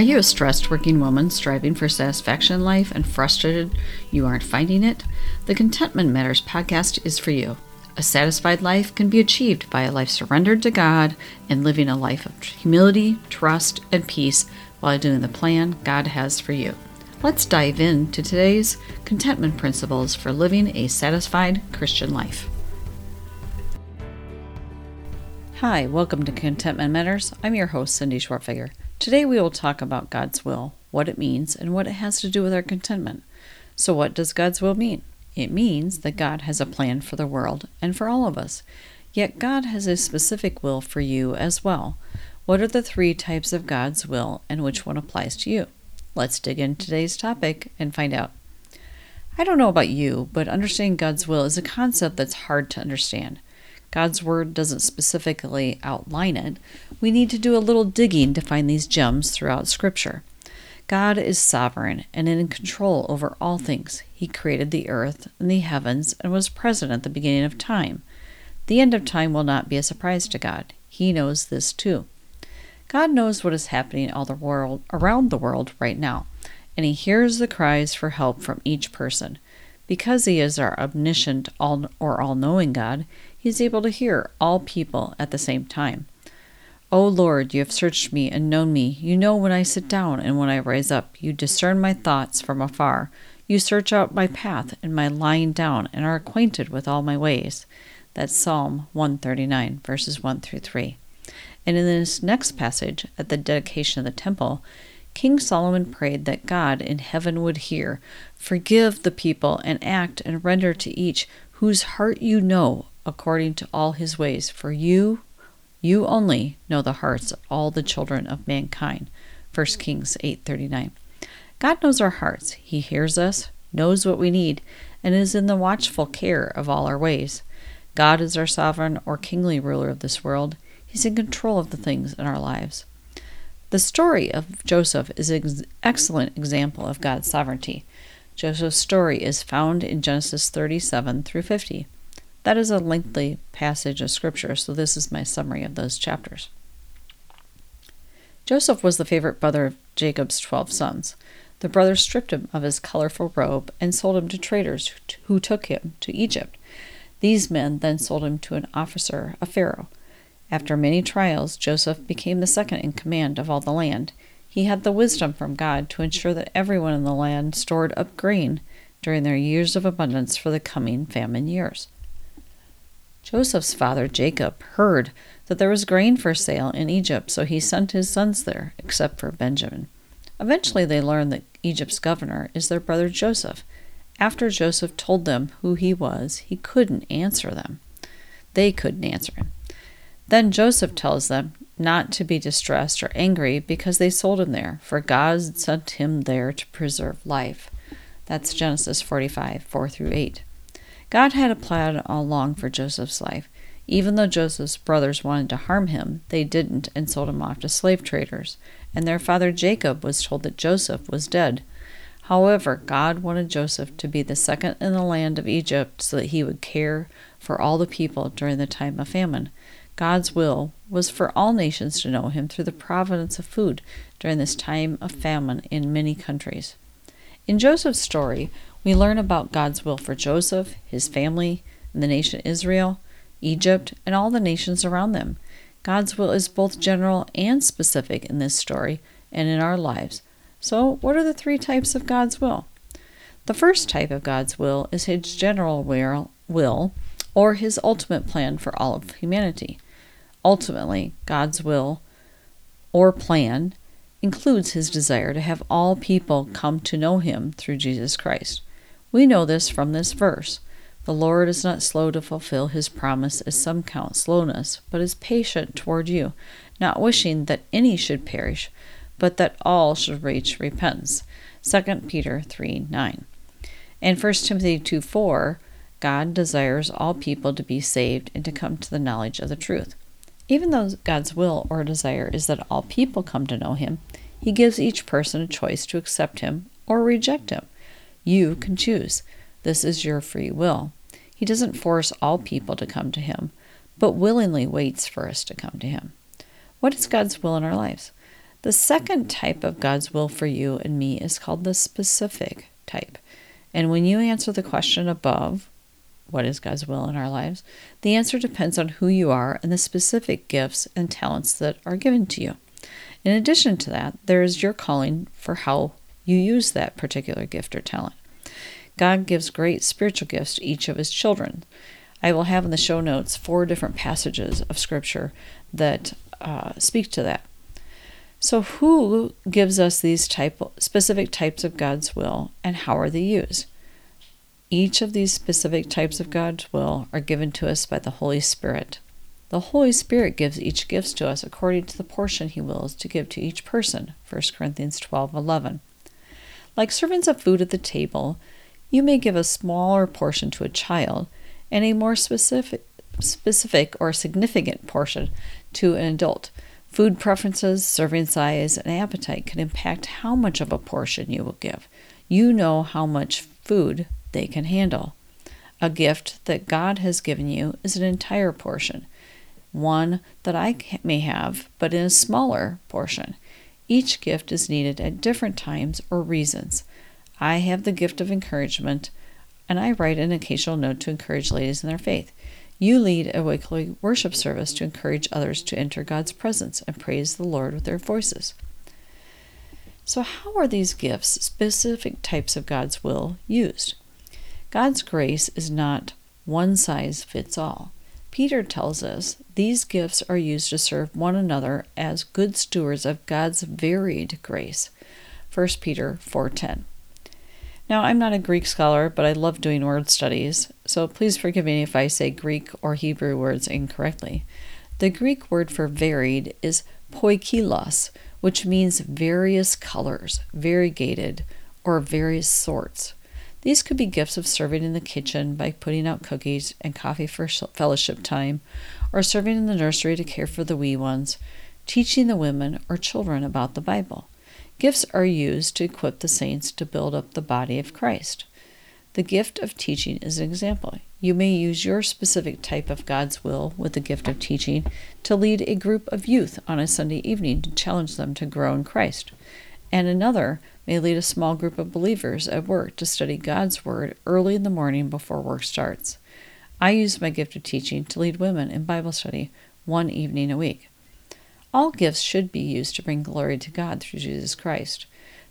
Are you a stressed working woman striving for satisfaction in life and frustrated you aren't finding it? The Contentment Matters podcast is for you. A satisfied life can be achieved by a life surrendered to God and living a life of humility, trust, and peace while doing the plan God has for you. Let's dive into today's contentment principles for living a satisfied Christian life. Hi, welcome to Contentment Matters. I'm your host, Cindy Schwartfigger. Today we will talk about God's will, what it means, and what it has to do with our contentment. So, what does God's will mean? It means that God has a plan for the world and for all of us. Yet God has a specific will for you as well. What are the three types of God's will and which one applies to you? Let's dig into today's topic and find out. I don't know about you, but understanding God's will is a concept that's hard to understand. God's Word doesn't specifically outline it. We need to do a little digging to find these gems throughout Scripture. God is sovereign and in control over all things. He created the earth and the heavens and was present at the beginning of time. The end of time will not be a surprise to God. He knows this too. God knows what is happening all the world around the world right now, and he hears the cries for help from each person. Because he is our omniscient all or all-knowing God, he is able to hear all people at the same time. O Lord, you have searched me and known me. You know when I sit down and when I rise up. You discern my thoughts from afar. You search out my path and my lying down and are acquainted with all my ways. That's Psalm 139, verses 1 through 3. And in this next passage, at the dedication of the temple, King Solomon prayed that God in heaven would hear, forgive the people, and act and render to each whose heart you know, according to all his ways, for you, you only know the hearts of all the children of mankind. 1 Kings 8:39. God knows our hearts. He hears us, knows what we need, and is in the watchful care of all our ways. God is our sovereign or kingly ruler of this world. He's in control of the things in our lives. The story of Joseph is an excellent example of God's sovereignty. Joseph's story is found in Genesis 37 through 50. That is a lengthy passage of Scripture, so this is my summary of those chapters. Joseph was the favorite brother of Jacob's twelve sons. The brothers stripped him of his colorful robe and sold him to traders who took him to Egypt. These men then sold him to an officer of Pharaoh. After many trials, Joseph became the second in command of all the land. He had the wisdom from God to ensure that everyone in the land stored up grain during their years of abundance for the coming famine years. Joseph's father, Jacob, heard that there was grain for sale in Egypt, so he sent his sons there, except for Benjamin. Eventually, they learned that Egypt's governor is their brother Joseph. After Joseph told them who he was, he couldn't answer them. They couldn't answer him. Then Joseph tells them not to be distressed or angry because they sold him there, for God sent him there to preserve life. That's Genesis 45, 4 through 8. God had a plan all along for Joseph's life. Even though Joseph's brothers wanted to harm him, they didn't and sold him off to slave traders. And their father Jacob was told that Joseph was dead. However, God wanted Joseph to be the second in the land of Egypt so that he would care for all the people during the time of famine. God's will was for all nations to know him through the providence of food during this time of famine in many countries. In Joseph's story, we learn about God's will for Joseph, his family, and the nation Israel, Egypt, and all the nations around them. God's will is both general and specific in this story and in our lives. So, what are the three types of God's will? The first type of God's will is his general will, or his ultimate plan for all of humanity. Ultimately, God's will or plan includes his desire to have all people come to know him through Jesus Christ. We know this from this verse. The Lord is not slow to fulfill his promise, as some count slowness, but is patient toward you, not wishing that any should perish, but that all should reach repentance. 2 Peter 3 9. And 1 Timothy 2 4, God desires all people to be saved and to come to the knowledge of the truth. Even though God's will or desire is that all people come to know Him, He gives each person a choice to accept Him or reject Him. You can choose. This is your free will. He doesn't force all people to come to Him, but willingly waits for us to come to Him. What is God's will in our lives? The second type of God's will for you and me is called the specific type. And when you answer the question above, what is God's will in our lives? The answer depends on who you are and the specific gifts and talents that are given to you. In addition to that, there is your calling for how you use that particular gift or talent. God gives great spiritual gifts to each of his children. I will have in the show notes four different passages of scripture that uh, speak to that. So, who gives us these type specific types of God's will, and how are they used? Each of these specific types of God's will are given to us by the Holy Spirit. The Holy Spirit gives each gift to us according to the portion he wills to give to each person. 1 Corinthians 12:11. Like servants of food at the table, you may give a smaller portion to a child and a more specific specific or significant portion to an adult. Food preferences, serving size, and appetite can impact how much of a portion you will give. You know how much food they can handle. A gift that God has given you is an entire portion one that I may have, but in a smaller portion. Each gift is needed at different times or reasons. I have the gift of encouragement, and I write an occasional note to encourage ladies in their faith. You lead a weekly worship service to encourage others to enter God's presence and praise the Lord with their voices. So, how are these gifts, specific types of God's will, used? God's grace is not one size fits all. Peter tells us these gifts are used to serve one another as good stewards of God's varied grace. 1 Peter 4:10. Now, I'm not a Greek scholar, but I love doing word studies, so please forgive me if I say Greek or Hebrew words incorrectly. The Greek word for varied is poikilos, which means various colors, variegated, or various sorts. These could be gifts of serving in the kitchen by putting out cookies and coffee for fellowship time, or serving in the nursery to care for the wee ones, teaching the women or children about the Bible. Gifts are used to equip the saints to build up the body of Christ. The gift of teaching is an example. You may use your specific type of God's will with the gift of teaching to lead a group of youth on a Sunday evening to challenge them to grow in Christ, and another may lead a small group of believers at work to study God's Word early in the morning before work starts. I use my gift of teaching to lead women in Bible study one evening a week. All gifts should be used to bring glory to God through Jesus Christ.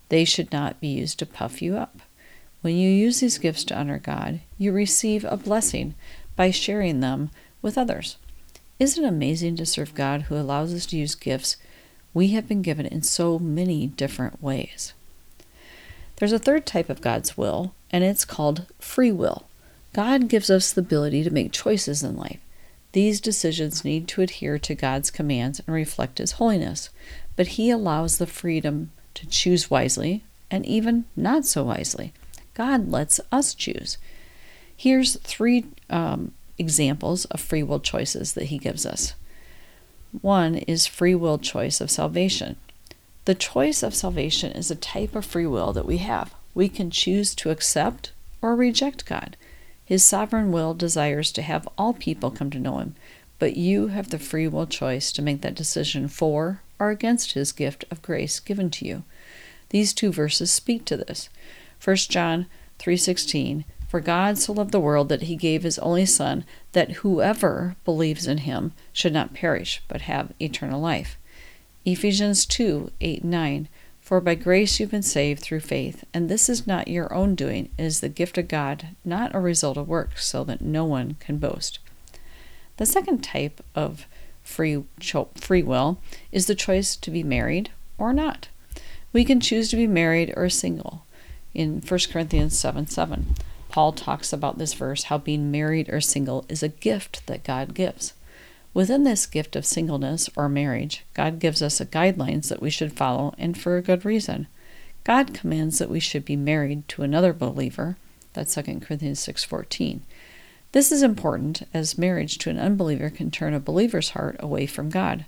They should not be used to puff you up. When you use these gifts to honor God, you receive a blessing by sharing them with others. Isn't it amazing to serve God who allows us to use gifts we have been given in so many different ways? There's a third type of God's will, and it's called free will. God gives us the ability to make choices in life. These decisions need to adhere to God's commands and reflect His holiness, but He allows the freedom to choose wisely and even not so wisely. God lets us choose. Here's three um, examples of free will choices that He gives us. One is free will choice of salvation. The choice of salvation is a type of free will that we have. We can choose to accept or reject God. His sovereign will desires to have all people come to know Him, but you have the free will choice to make that decision for or against His gift of grace given to you. These two verses speak to this. 1 John 3:16 For God so loved the world that he gave his only son that whoever believes in him should not perish but have eternal life. Ephesians 2 8 9. For by grace you've been saved through faith, and this is not your own doing, it is the gift of God, not a result of works, so that no one can boast. The second type of free, free will is the choice to be married or not. We can choose to be married or single. In 1 Corinthians 7 7, Paul talks about this verse how being married or single is a gift that God gives. Within this gift of singleness or marriage, God gives us guidelines that we should follow and for a good reason. God commands that we should be married to another believer. That's 2 Corinthians 6:14. This is important as marriage to an unbeliever can turn a believer's heart away from God.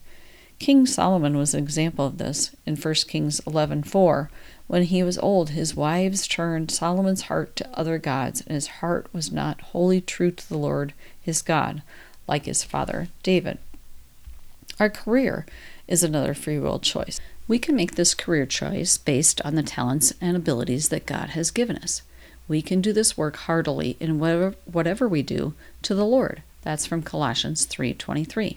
King Solomon was an example of this in 1 Kings 11:4. When he was old, his wives turned Solomon's heart to other gods, and his heart was not wholly true to the Lord his God like his father David. Our career is another free will choice. We can make this career choice based on the talents and abilities that God has given us. We can do this work heartily in whatever, whatever we do to the Lord. That's from Colossians 3:23.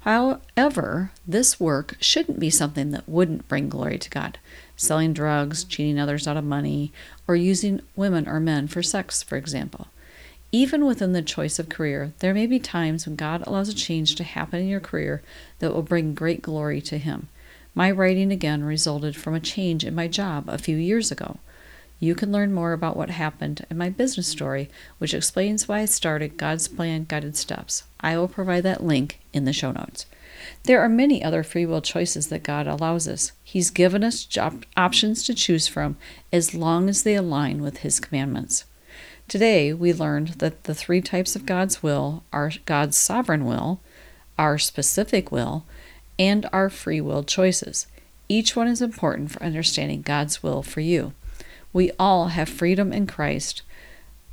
However, this work shouldn't be something that wouldn't bring glory to God. Selling drugs, cheating others out of money, or using women or men for sex, for example. Even within the choice of career, there may be times when God allows a change to happen in your career that will bring great glory to Him. My writing again resulted from a change in my job a few years ago. You can learn more about what happened in my business story, which explains why I started God's Plan Guided Steps. I will provide that link in the show notes. There are many other free will choices that God allows us. He's given us job options to choose from as long as they align with His commandments. Today, we learned that the three types of God's will are God's sovereign will, our specific will, and our free will choices. Each one is important for understanding God's will for you. We all have freedom in Christ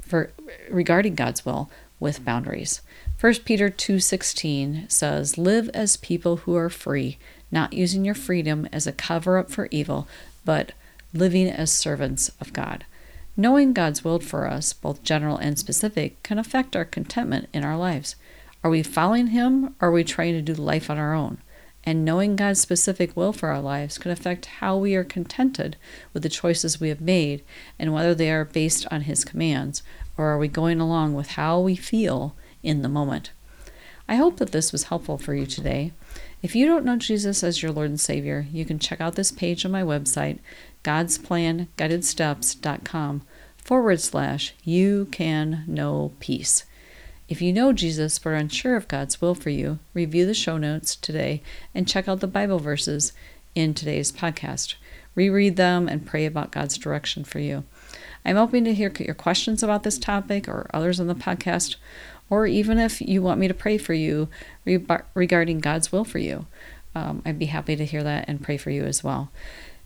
for regarding God's will with boundaries. 1 Peter 2:16 says, "Live as people who are free, not using your freedom as a cover up for evil, but living as servants of God." Knowing God's will for us, both general and specific, can affect our contentment in our lives. Are we following Him or are we trying to do life on our own? And knowing God's specific will for our lives can affect how we are contented with the choices we have made and whether they are based on His commands or are we going along with how we feel in the moment. I hope that this was helpful for you today. If you don't know Jesus as your Lord and Savior, you can check out this page on my website, godsplanguidedsteps.com forward slash you can know peace. If you know Jesus but are unsure of God's will for you, review the show notes today and check out the Bible verses in today's podcast. Reread them and pray about God's direction for you. I'm hoping to hear your questions about this topic or others on the podcast, or even if you want me to pray for you regarding God's will for you. Um, I'd be happy to hear that and pray for you as well.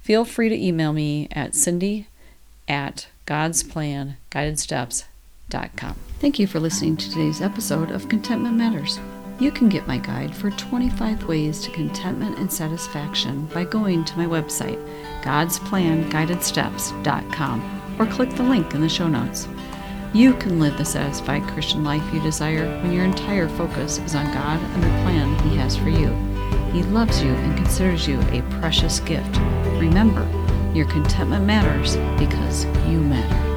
Feel free to email me at cindy at God's Plan Guided Steps Thank you for listening to today's episode of Contentment Matters. You can get my guide for 25 ways to contentment and satisfaction by going to my website, godsplanguidedsteps.com, or click the link in the show notes. You can live the satisfied Christian life you desire when your entire focus is on God and the plan He has for you. He loves you and considers you a precious gift. Remember, your contentment matters because you matter.